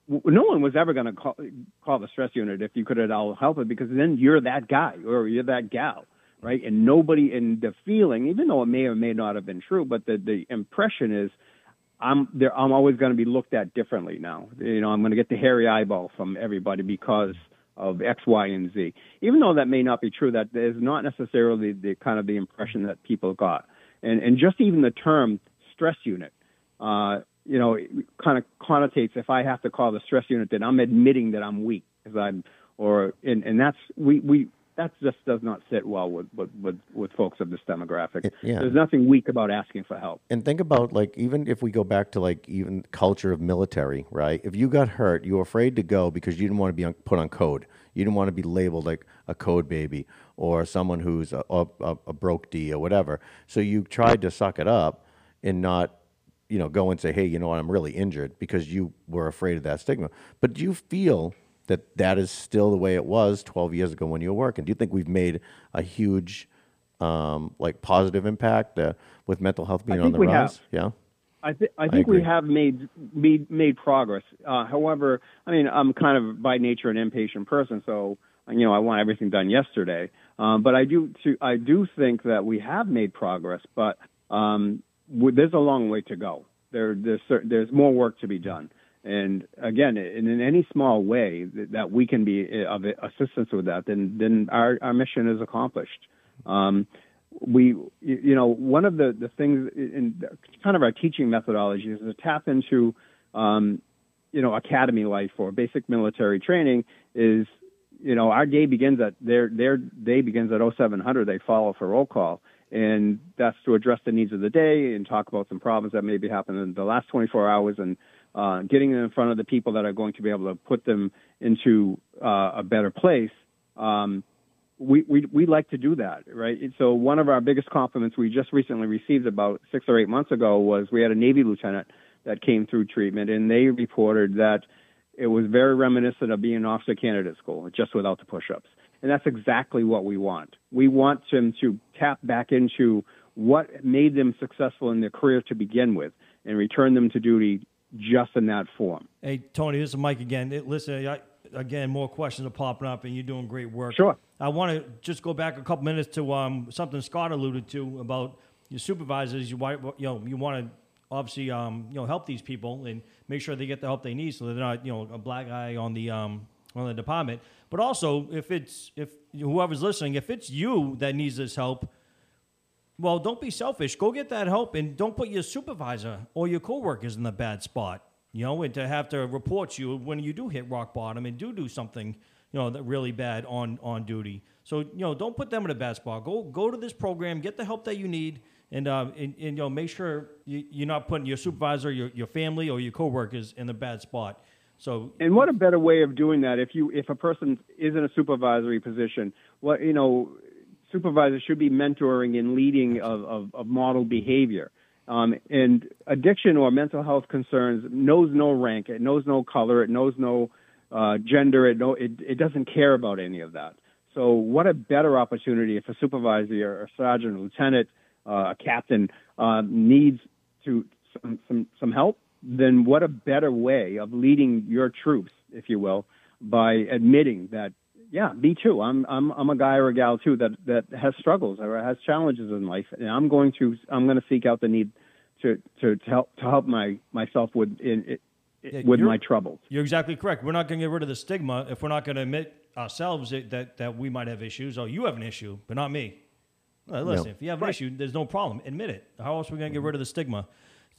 no one was ever going to call, call the stress unit if you could at all help it because then you're that guy or you're that gal, right? And nobody, in the feeling, even though it may or may not have been true, but the, the impression is I'm there. I'm always going to be looked at differently now. You know, I'm going to get the hairy eyeball from everybody because of X, Y, and Z. Even though that may not be true, that is not necessarily the kind of the impression that people got. And and just even the term stress unit, uh, you know, kind of connotates if I have to call the stress unit, then I'm admitting that I'm weak because I'm or and and that's we we that just does not sit well with with with, folks of this demographic. Yeah. There's nothing weak about asking for help. And think about like even if we go back to like even culture of military, right? If you got hurt, you were afraid to go because you didn't want to be on, put on code. You didn't want to be labeled like a code baby or someone who's a, a, a- a broke D or whatever. So you tried to suck it up and not, you know, go and say, hey, you know what, I'm really injured because you were afraid of that stigma. But do you feel that that is still the way it was 12 years ago when you were working? Do you think we've made a huge, um, like positive impact uh, with mental health being on think the we rise? have. Yeah. I, th- I think agree. we have made made, made progress. Uh, however, I mean, I'm kind of by nature an impatient person, so you know I want everything done yesterday. Um, but I do to, I do think that we have made progress, but um, w- there's a long way to go. There there's there's more work to be done. And again, in, in any small way that, that we can be of assistance with that, then then our, our mission is accomplished. Um, we, you you know, one of the, the things in kind of our teaching methodology is to tap into, um, you know, academy life or basic military training is, you know, our day begins at their their day begins at 0700. They follow for roll call, and that's to address the needs of the day and talk about some problems that maybe happened in the last 24 hours and uh, getting them in front of the people that are going to be able to put them into uh, a better place. Um, we, we we like to do that, right? So one of our biggest compliments we just recently received about six or eight months ago was we had a Navy lieutenant that came through treatment, and they reported that it was very reminiscent of being an officer candidate school, just without the push-ups. And that's exactly what we want. We want them to tap back into what made them successful in their career to begin with, and return them to duty just in that form. Hey, Tony, this is Mike again. Listen, I, again, more questions are popping up, and you're doing great work. Sure. I want to just go back a couple minutes to um, something Scott alluded to about your supervisors. You, want- you know, you want to obviously um, you know help these people and make sure they get the help they need, so they're not you know a black eye on the um, on the department. But also, if it's if whoever's listening, if it's you that needs this help, well, don't be selfish. Go get that help and don't put your supervisor or your coworkers in the bad spot. You know, and to have to report you when you do hit rock bottom and do do something, you know, that really bad on on duty. So you know, don't put them in a bad spot. Go go to this program, get the help that you need, and uh, and, and you know, make sure you, you're not putting your supervisor, your your family, or your coworkers in a bad spot. So And what a better way of doing that if you if a person is in a supervisory position, what you know, supervisors should be mentoring and leading of, of, of model behavior. Um, and addiction or mental health concerns knows no rank, it knows no color, it knows no uh, gender, it, no, it, it doesn't care about any of that. So, what a better opportunity if a supervisor or a sergeant, or lieutenant, uh, a captain uh, needs to some, some some help. Then, what a better way of leading your troops, if you will, by admitting that, yeah, me too. I'm I'm I'm a guy or a gal too that that has struggles or has challenges in life, and I'm going to I'm going to seek out the need to to, to help to help my myself with in, Yeah, with my troubles. You're exactly correct. We're not going to get rid of the stigma if we're not going to admit ourselves that, that, that we might have issues or you have an issue, but not me. Well, listen, if you have an issue, there's no problem. Admit it. How else are we going to get rid of the stigma?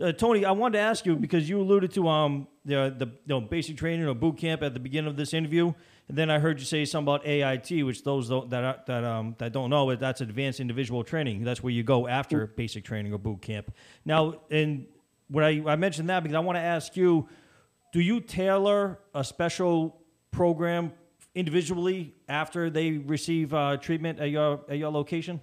Uh, Tony, I wanted to ask you because you alluded to um the the you know, basic training or boot camp at the beginning of this interview, and then I heard you say something about AIT, which those that are- that um that don't know it, that's advanced individual training. That's where you go after basic training or boot camp. Now, and when I I mentioned that because I want to ask you, do you tailor a special program individually after they receive uh, treatment at your at your location?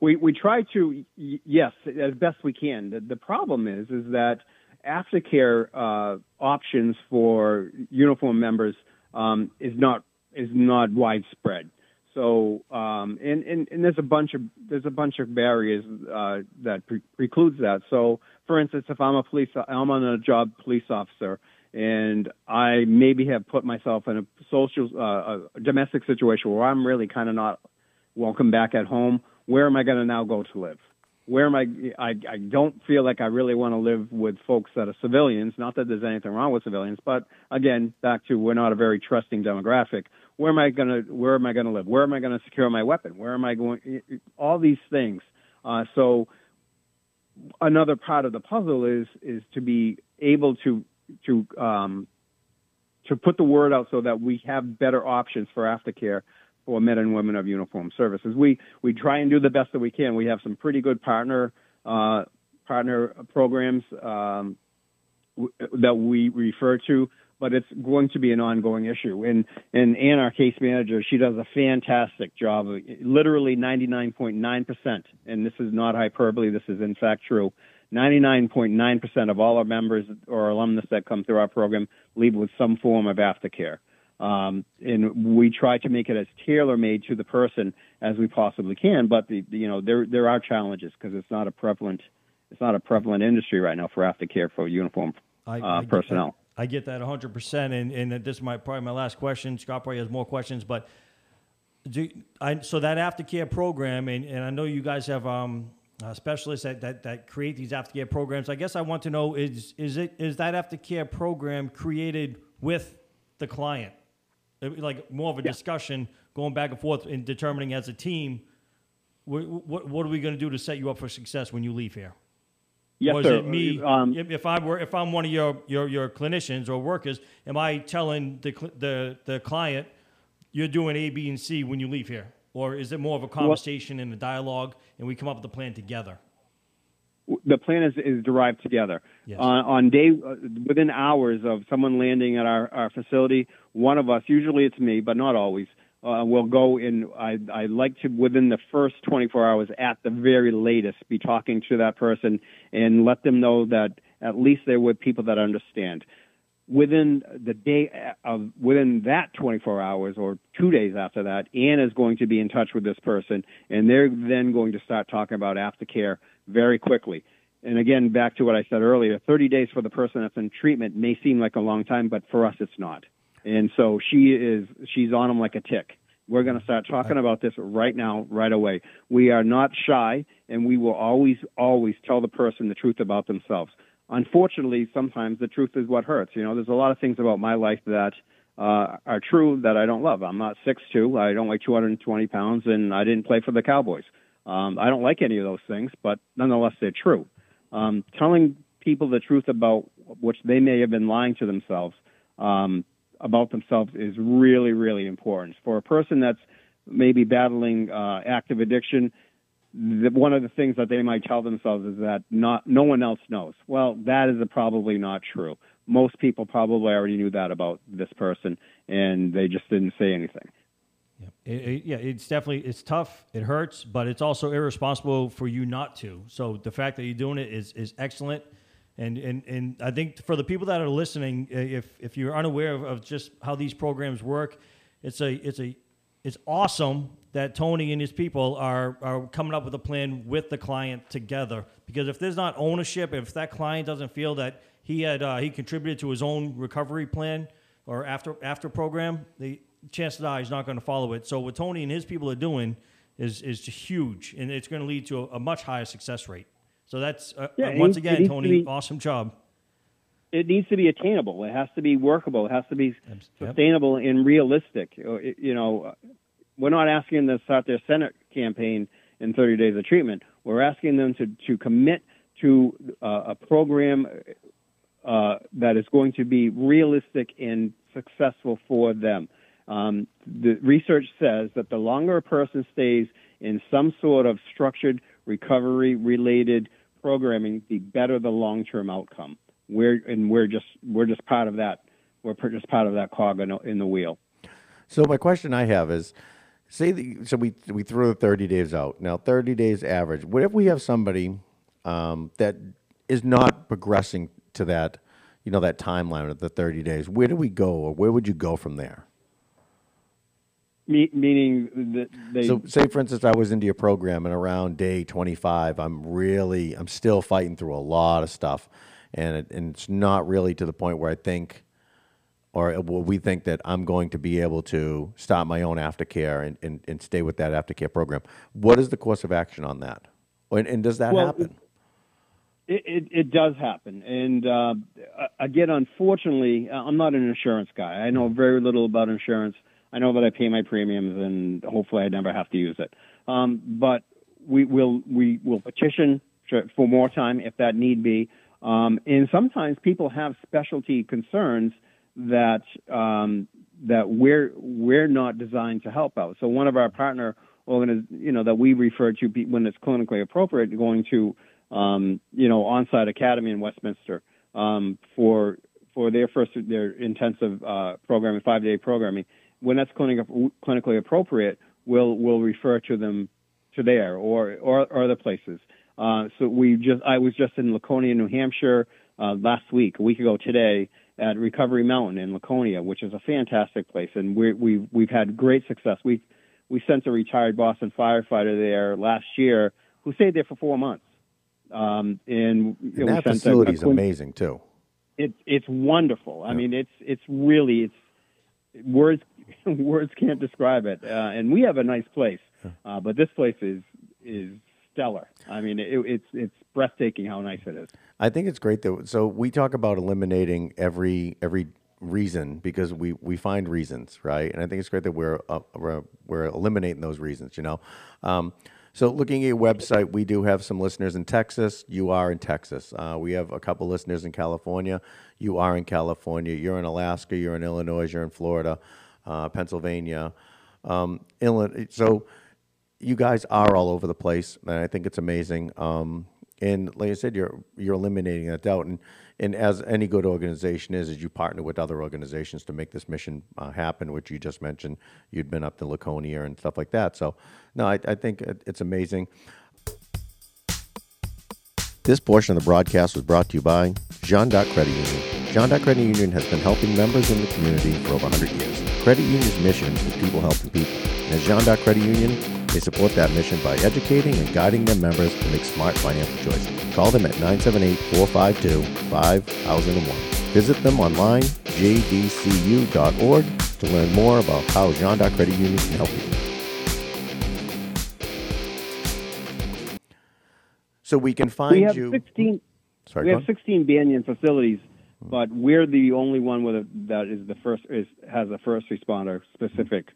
We we try to yes as best we can. The, the problem is is that aftercare uh, options for uniform members um, is not is not widespread. So um, and, and and there's a bunch of there's a bunch of barriers uh, that pre- precludes that. So for instance, if I'm a police I'm on a job police officer and I maybe have put myself in a social uh, a domestic situation where I'm really kind of not welcome back at home. Where am I going to now go to live? Where am I, I? I don't feel like I really want to live with folks that are civilians. Not that there's anything wrong with civilians, but again, back to we're not a very trusting demographic. Where am I to? Where am I to live? Where am I to secure my weapon? Where am I going? All these things. Uh, so another part of the puzzle is is to be able to to um, to put the word out so that we have better options for aftercare for men and women of uniform services. We we try and do the best that we can. We have some pretty good partner uh, partner programs um, w- that we refer to, but it's going to be an ongoing issue. And and Ann, our case manager, she does a fantastic job. Literally 99.9 percent, and this is not hyperbole. This is in fact true. 99.9% of all our members or alumnus that come through our program leave with some form of aftercare. Um, and we try to make it as tailor made to the person as we possibly can. But the, the- you know there there are challenges because it's not a prevalent it's not a prevalent industry right now for aftercare for uniform uh, I get personnel. that. I get that 100%. And, and this is my, probably my last question. Scott probably has more questions, but do, I, so that aftercare program, and, and I know you guys have um, uh, specialists that, that, that create these aftercare programs. I guess I want to know is, is, it, is that aftercare program created with the client? Like more of a discussion going back and forth in determining as a team, what, what, what are we going to do to set you up for success when you leave here? Yes, or is sir. it me? Um, if, I were, if I'm one of your, your, your clinicians or workers, am I telling the, the, the client you're doing A, B, and C when you leave here, or is it more of a conversation and a dialogue, and we come up with a plan together? the plan is, is derived together. Yes. On, on day, uh, within hours of someone landing at our, our facility, one of us, usually it's me, but not always, uh, will go in. I, I like to, within the first 24 hours at the very latest, be talking to that person and let them know that at least they're with people that understand. Within the day of, within that 24 hours or two days after that, Ann is going to be in touch with this person, and they're then going to start talking about aftercare very quickly. And again, back to what I said earlier, 30 days for the person that's in treatment may seem like a long time, but for us, it's not. And so she is, she's on them like a tick. We're going to start talking about this right now, right away. We are not shy, and we will always, always tell the person the truth about themselves. Unfortunately, sometimes the truth is what hurts. You know, there's a lot of things about my life that uh, are true that I don't love. I'm not six 6'2", I don't weigh 220 pounds, and I didn't play for the Cowboys. Um, I don't like any of those things, but nonetheless, they're true. Um, telling people the truth about which they may have been lying to themselves um, about themselves is really, really important. For a person that's maybe battling uh, active addiction, the, one of the things that they might tell themselves is that not no one else knows. Well, that is probably not true. Most people probably already knew that about this person, and they just didn't say anything. It, it- yeah, it's definitely it's tough. It hurts, but it's also irresponsible for you not to. So the fact that you're doing it is is excellent. And and and I think for the people that are listening, uh, if if you're unaware of, of just how these programs work, it's a it's a it's awesome that Tony and his people are are coming up with a plan with the client together. Because if there's not ownership, if that client doesn't feel that he had uh, he contributed to his own recovery plan or after after program, the chances are he's not going to follow it. So what Tony and his people are doing is is huge, and it's going to lead to a, a much higher success rate. So that's uh, Yeah, uh, once again, needs to Tony, be- awesome job. it needs to be attainable. It has to be workable. It has to be Yep. sustainable and realistic. Uh, You know, we're not asking them to start their Senate campaign in 30 days of treatment. We're asking them to, to commit to uh, a program uh, that is going to be realistic and successful for them. Um, the research says that the longer a person stays in some sort of structured recovery related programming, the better the long term outcome. We're and we're just we're just part of that. We're just part of that cog in the, in the wheel. So my question I have is, say the, so we we throw the thirty days out now. Thirty days average. What if we have somebody um, that is not progressing to that, you know, that timeline of the thirty days? Where do we go, or where would you go from there? Me, meaning that they So, say for instance, I was into your program, and around day twenty-five, I'm really, I'm still fighting through a lot of stuff, and it, and it's not really to the point where I think, or we think that I'm going to be able to stop my own aftercare and, and, and stay with that aftercare program. What is the course of action on that? And, and does that Well, happen? It, it, it does happen. And uh, again, unfortunately, I'm not an insurance guy. I know very little about insurance. I know that I pay my premiums, and hopefully, I never have to use it. Um, but we will we will petition for more time if that need be. Um, and sometimes people have specialty concerns that um, that we're we're not designed to help out. So one of our partner organiz- you know that we refer to when it's clinically appropriate, going to um, you know on-site academy in Westminster um, for for their first their intensive uh, programming, five day programming. When that's clinic, clinically appropriate, we'll we'll refer to them to there or or, or other places. Uh, so we just I was just in Laconia, New Hampshire uh, last week, a week ago today at Recovery Mountain in Laconia, which is a fantastic place, and we we've we've had great success. We we sent a retired Boston firefighter there last year who stayed there for four months. Um, and And that facility is amazing too. it, it's wonderful. I mean, it's it's really it's words <laughs> words can't describe it. Uh, and we have a nice place, uh, but this place is is stellar. I mean, it, it's it's breathtaking how nice it is. I think it's great that so we talk about eliminating every every reason because we we find reasons, right? And I think it's great that we're uh, we're, we're eliminating those reasons. You know, um, so looking at your website, we do have some listeners in Texas. You are in Texas. Uh, we have a couple listeners in California. You are in California. You're in Alaska. You're in Illinois. You're in Florida, uh, Pennsylvania, um, Illinois. So you guys are all over the place, and I think it's amazing. Um, and like I said, you're you're eliminating that doubt, and and as any good organization is, is you partner with other organizations to make this mission uh, happen. Which you just mentioned, you'd been up to Laconia and stuff like that. So, no, I, I think it, it's amazing. This portion of the broadcast was brought to you by Jeanne D'Arc Credit Union. Jeanne D'Arc Credit Union has been helping members in the community for over 100 years. Credit Union's mission is people helping people. And as Jeanne D'Arc Credit Union, they support that mission by educating and guiding their members to make smart financial choices. Call them at 978-452-5001. Visit them online, jdcu.org, to learn more about how Jeanne D'Arc Credit Union can help you. So we can find we have you. 16. Sorry, we have on. 16 Banyan facilities, but we're the only one with a, that is the first is has a first responder specific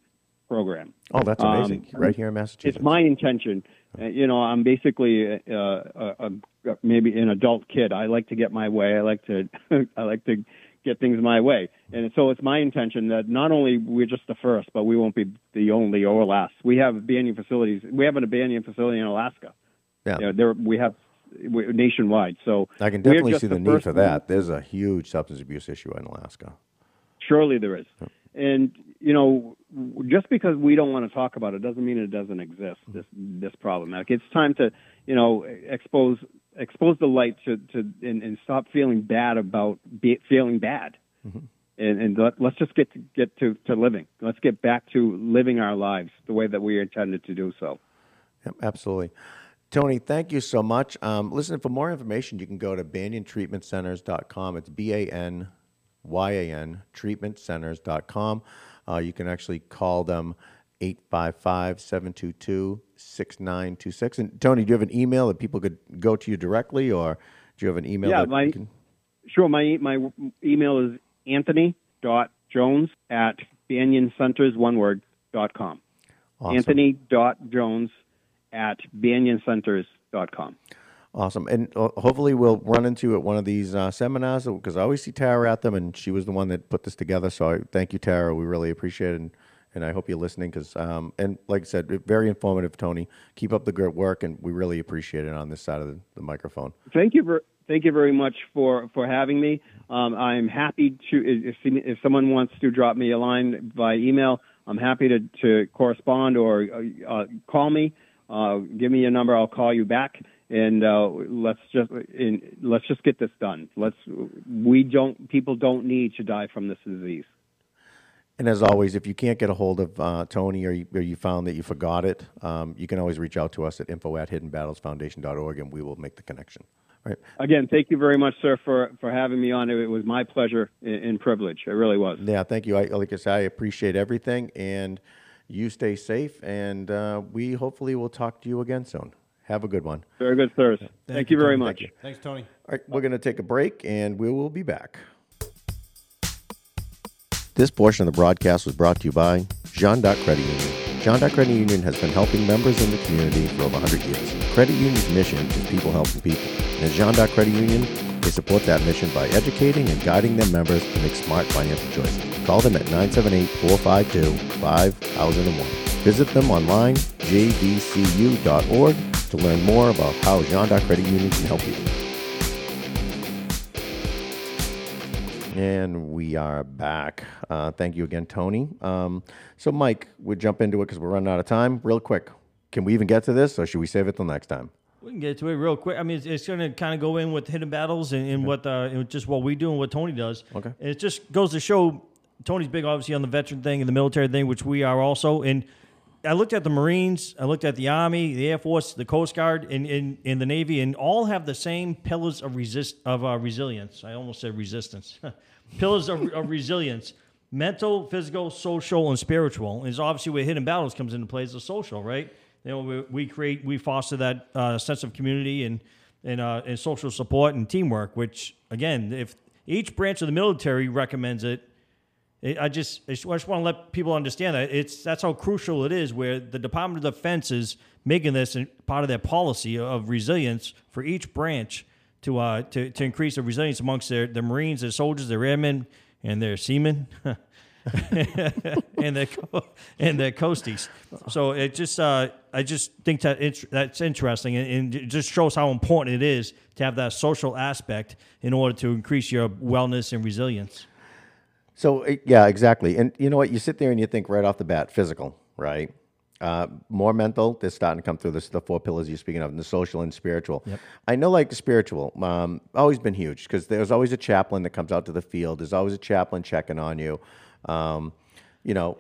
program. Oh, that's Um, amazing! right here in Massachusetts. It's my intention. Uh, you know, I'm basically uh, a, a, a, maybe an adult kid. I like to get my way. I like to <laughs> I like to get things my way. And so it's my intention that not only we're just the first, but we won't be the only or last. We have Banyan facilities. We have an Banyan facility in Alaska. yeah, You know, there we have nationwide. So I can definitely see the, need for that. There's a huge substance abuse issue in Alaska. Surely there is. And you know, just because we don't want to talk about it doesn't mean it doesn't exist. This this problem. Like it's time to you know expose expose the light to to and, and stop feeling bad about be, feeling bad. And, and let, let's just get to, get to, to living. Let's get back to living our lives the way that we intended to do so. Yep, absolutely. Tony, thank you so much. Um, listen, for more information, you can go to banyantreatmentcenters.com. It's B A N Y A N, treatmentcenters.com. Uh, you can actually call them 855 722 6926. And Tony, do you have an email that people could go to you directly, or do you have an email Yeah, my- can? Sure. My my email is anthony dot jones at banyan centers one word dot com. Awesome. Anthony dot jones at banyan centers dot com. Awesome. And uh, hopefully we'll run into at one of these uh, seminars because I always see Tara at them and she was the one that put this together. So I thank you, Tara. We really appreciate it. And, and I hope you're listening because, um, and like I said, very informative, Tony. Keep up the great work and we really appreciate it on this side of the, the microphone. Thank you ver- thank you very much for, for having me. Um, I'm happy to if if someone wants to drop me a line by email, I'm happy to, to correspond or uh, call me. Uh, give me your number. I'll call you back, and uh, let's just in, let's just get this done. Let's we don't people don't need to die from this disease. And as always, if you can't get a hold of uh, Tony or you, or you found that you forgot it, um, you can always reach out to us at info at hiddenbattlesfoundation.org and we will make the connection. All right. Again, thank you very much, sir, for, for having me on. It was my pleasure and, privilege. It really was. Yeah, thank you. I, like I said, I appreciate everything, and you stay safe, and uh, we hopefully will talk to you again soon. Have a good one. Very good, sir. Thank, you very Tony. much. Thank you. Thanks, Tony. All right, we're going to take a break, and we will be back. This portion of the broadcast was brought to you by Jeanne D'Arc Credit Union. Jeanne D'Arc Credit Union has been helping members in the community for over 100 years. Credit Union's mission is people helping people. And at Jeanne D'Arc Credit Union, they support that mission by educating and guiding their members to make smart financial choices. Call them at 978-452-5001. Visit them online, jdcu.org, to learn more about how Jeanne D'Arc Credit Union can help you. And we are back. Uh, thank you again, Tony. Um, so, Mike, we'll jump into it because we're running out of time. Real quick, can we even get to this, or should we save it till next time? We can get to it real quick. I mean, it's, it's going to kind of go in with hidden battles and, and what uh, and just what we do and what Tony does. Okay. And it just goes to show Tony's big, obviously, on the veteran thing and the military thing, which we are also. And I looked at the Marines, I looked at the Army, the Air Force, the Coast Guard, and, and, and the Navy, and all have the same pillars of resist of uh, resilience. I almost said resistance. <laughs> pillars of, of resilience: mental, physical, social, and spiritual. Is obviously where hidden battles comes into play is the social, right? You know, we, we create, we foster that uh, sense of community and and, uh, and social support and teamwork. Which again, if each branch of the military recommends it, it, I just I just, want to let people understand that it's that's how crucial it is. Where the Department of Defense is making this part of their policy of resilience for each branch to uh to, to increase the resilience amongst their the Marines, their soldiers, their airmen, and their seamen. <laughs> and their co- and their coasties. So it just uh, I just think that it's that's interesting and, and it just shows how important it is to have that social aspect in order to increase your wellness and resilience. So, yeah, exactly. And you know what? You sit there and you think right off the bat, physical, right? Uh, more mental. They're starting to come through. This the four pillars you're speaking of, and the social and spiritual. I know, like the spiritual, um, always been huge because there's always a chaplain that comes out to the field. There's always a chaplain checking on you. Um, you know,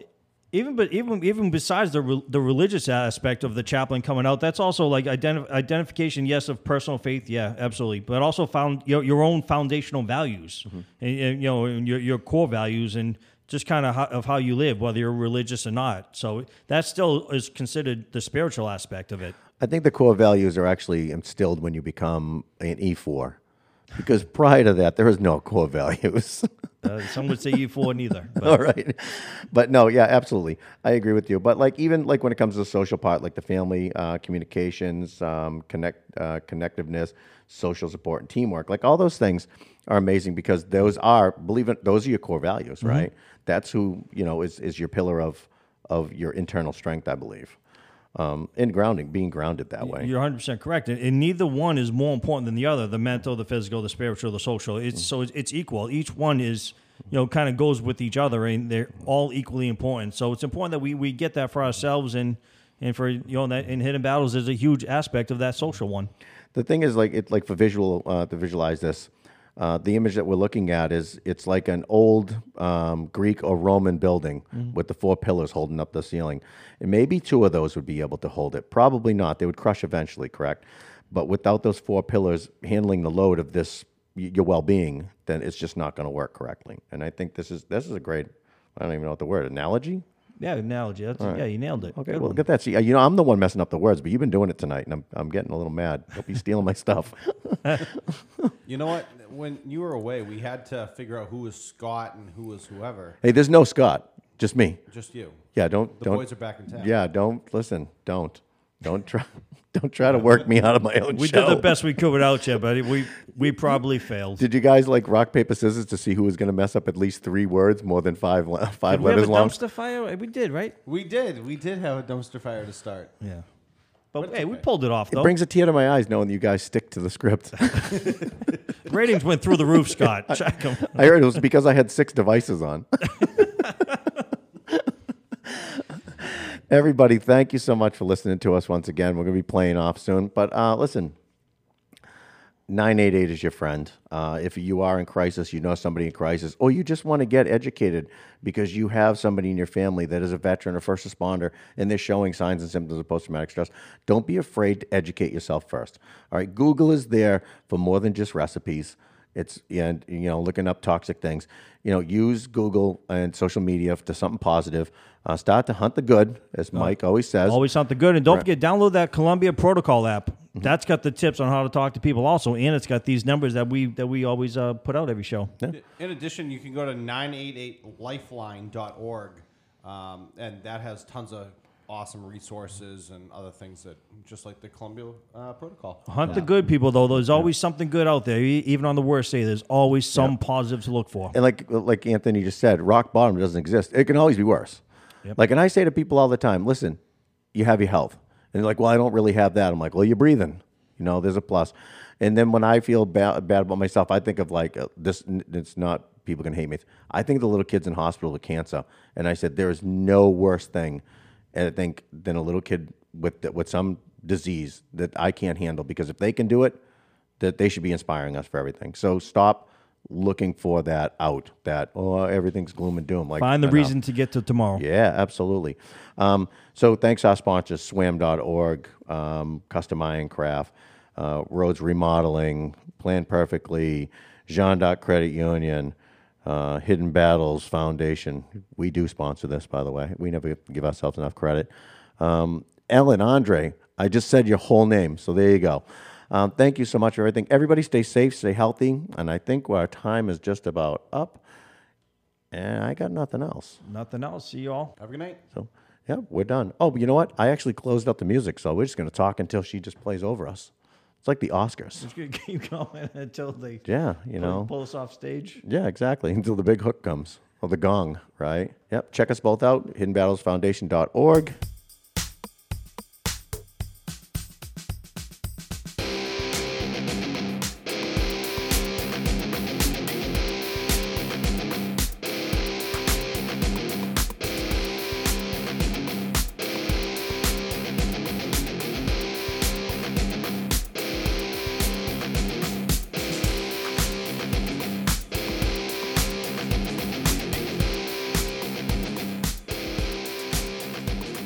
even but even even besides the re- the religious aspect of the chaplain coming out, that's also like identi- identification, yes, of personal faith, yeah, absolutely, but also found your, your own foundational values, mm-hmm. and, and, you know, and your your core values, and just kind of how, of how you live, whether you're religious or not. So that still is considered the spiritual aspect of it. I think the core values are actually instilled when you become an E4. Because prior to that, there is no core values. <laughs> Uh, some would say you for neither. <laughs> But All right. But no, yeah, absolutely. I agree with you. But like even like when it comes to the social part, like the family uh, communications, um, connect uh, connectiveness, social support, and teamwork, like all those things are amazing because those are believe it, those are your core values, right? That's who you know is is your pillar of of your internal strength, I believe. Um, and grounding, being grounded that way. You're 100% correct. And, and neither one is more important than the other the mental, the physical, the spiritual, the social. It's, So it's, it's equal. Each one is, you know, kind of goes with each other and they're all equally important. So it's important that we, we get that for ourselves and, and for, you know, that in hidden battles is a huge aspect of that social one. The thing is, like it, like for visual uh, to visualize this, uh, the image that we're looking at is it's like an old um, Greek or Roman building with the four pillars holding up the ceiling, and maybe two of those would be able to hold it. Probably not; they would crush eventually, correct? But without those four pillars handling the load of this your well-being, then it's just not going to work correctly. And I think this is this is a great. I don't even know what the word analogy. Yeah, analogy. That's, Yeah, you nailed it. Okay, Good well, one. look at that. See, you know, I'm the one messing up the words, but you've been doing it tonight, and I'm, I'm getting a little mad. Don't be stealing my stuff. <laughs> You know what? When you were away, we had to figure out who was Scott and who was whoever. Hey, there's no Scott, just me. Just you. Yeah, don't The don't. boys are back in town. Yeah, don't listen. Don't don't try <laughs> don't try to work me out of my own We show. did the best we could without you, but we <laughs> we probably failed. Did you guys like rock paper scissors to see who was going to mess up at least three words more than five five Did we have a letters long? dumpster fire? We did, right? We did. We did have a dumpster fire to start. Yeah. But it's hey, we pulled it off It brings a tear to my eyes knowing that you guys stick to the script. <laughs> Ratings went through the roof, Scott. Check them. I heard it was because I had six devices on. Everybody, thank you so much for listening to us once again. We're going to be playing off soon. But uh, listen, 988 is your friend. Uh, if you are in crisis, you know somebody in crisis, or you just want to get educated because you have somebody in your family that is a veteran or first responder and they're showing signs and symptoms of post traumatic stress, don't be afraid to educate yourself first. All right, Google is there for more than just recipes. It's and you know looking up toxic things. You know, use Google and social media to something positive. Uh, start to hunt the good, as Mike always says. Always something good. And don't forget, download that Columbia Protocol app. That's got the tips on how to talk to people also, and it's got these numbers that we that we always uh, put out every show. In addition, you can go to 988lifeline.org, um, and that has tons of awesome resources and other things that, just like the Columbia uh, Protocol. Hunt the good people, though. There's always something good out there. E- Even on the worst day, there's always some positive to look for. and like like Anthony just said, rock bottom doesn't exist. It can always be worse. Like, and I say to people all the time, listen, you have your health, and they're like, well, I don't really have that. I'm like, well, you're breathing. You know, there's a plus. And then when I feel bad, bad about myself, I think of like uh, this. It's not people can hate me. I think of the little kids in hospital with cancer, and I said there is no worse thing, and I think than a little kid with with some disease that I can't handle because if they can do it, that they should be inspiring us for everything. So stop looking for that out, that oh everything's gloom and doom. Like Find the enough. reason to get to tomorrow. Yeah, absolutely. Um, so thanks our sponsors, swam.org, um, Custom Iron Craft, uh, Rhodes Remodeling, Plan Perfectly, Jeanne D'Arc Credit Union, uh, Hidden Battles Foundation. We do sponsor this, by the way. We never give ourselves enough credit. Um, Ellen, Andre, I just said your whole name, so there you go. Um, thank you so much for everything. Everybody stay safe, stay healthy, and I think our time is just about up. And I got nothing else. Nothing else. See you all. Have a good night. So, yeah, we're done. Oh, but you know what? I actually closed up the music, so we're just going to talk until she just plays over us. It's like the Oscars. Just gonna <laughs> keep going until they Yeah, you know. pull us off stage. Yeah, exactly. Until the big hook comes or the gong, right? Yep. Check us both out, hiddenbattlesfoundation.org.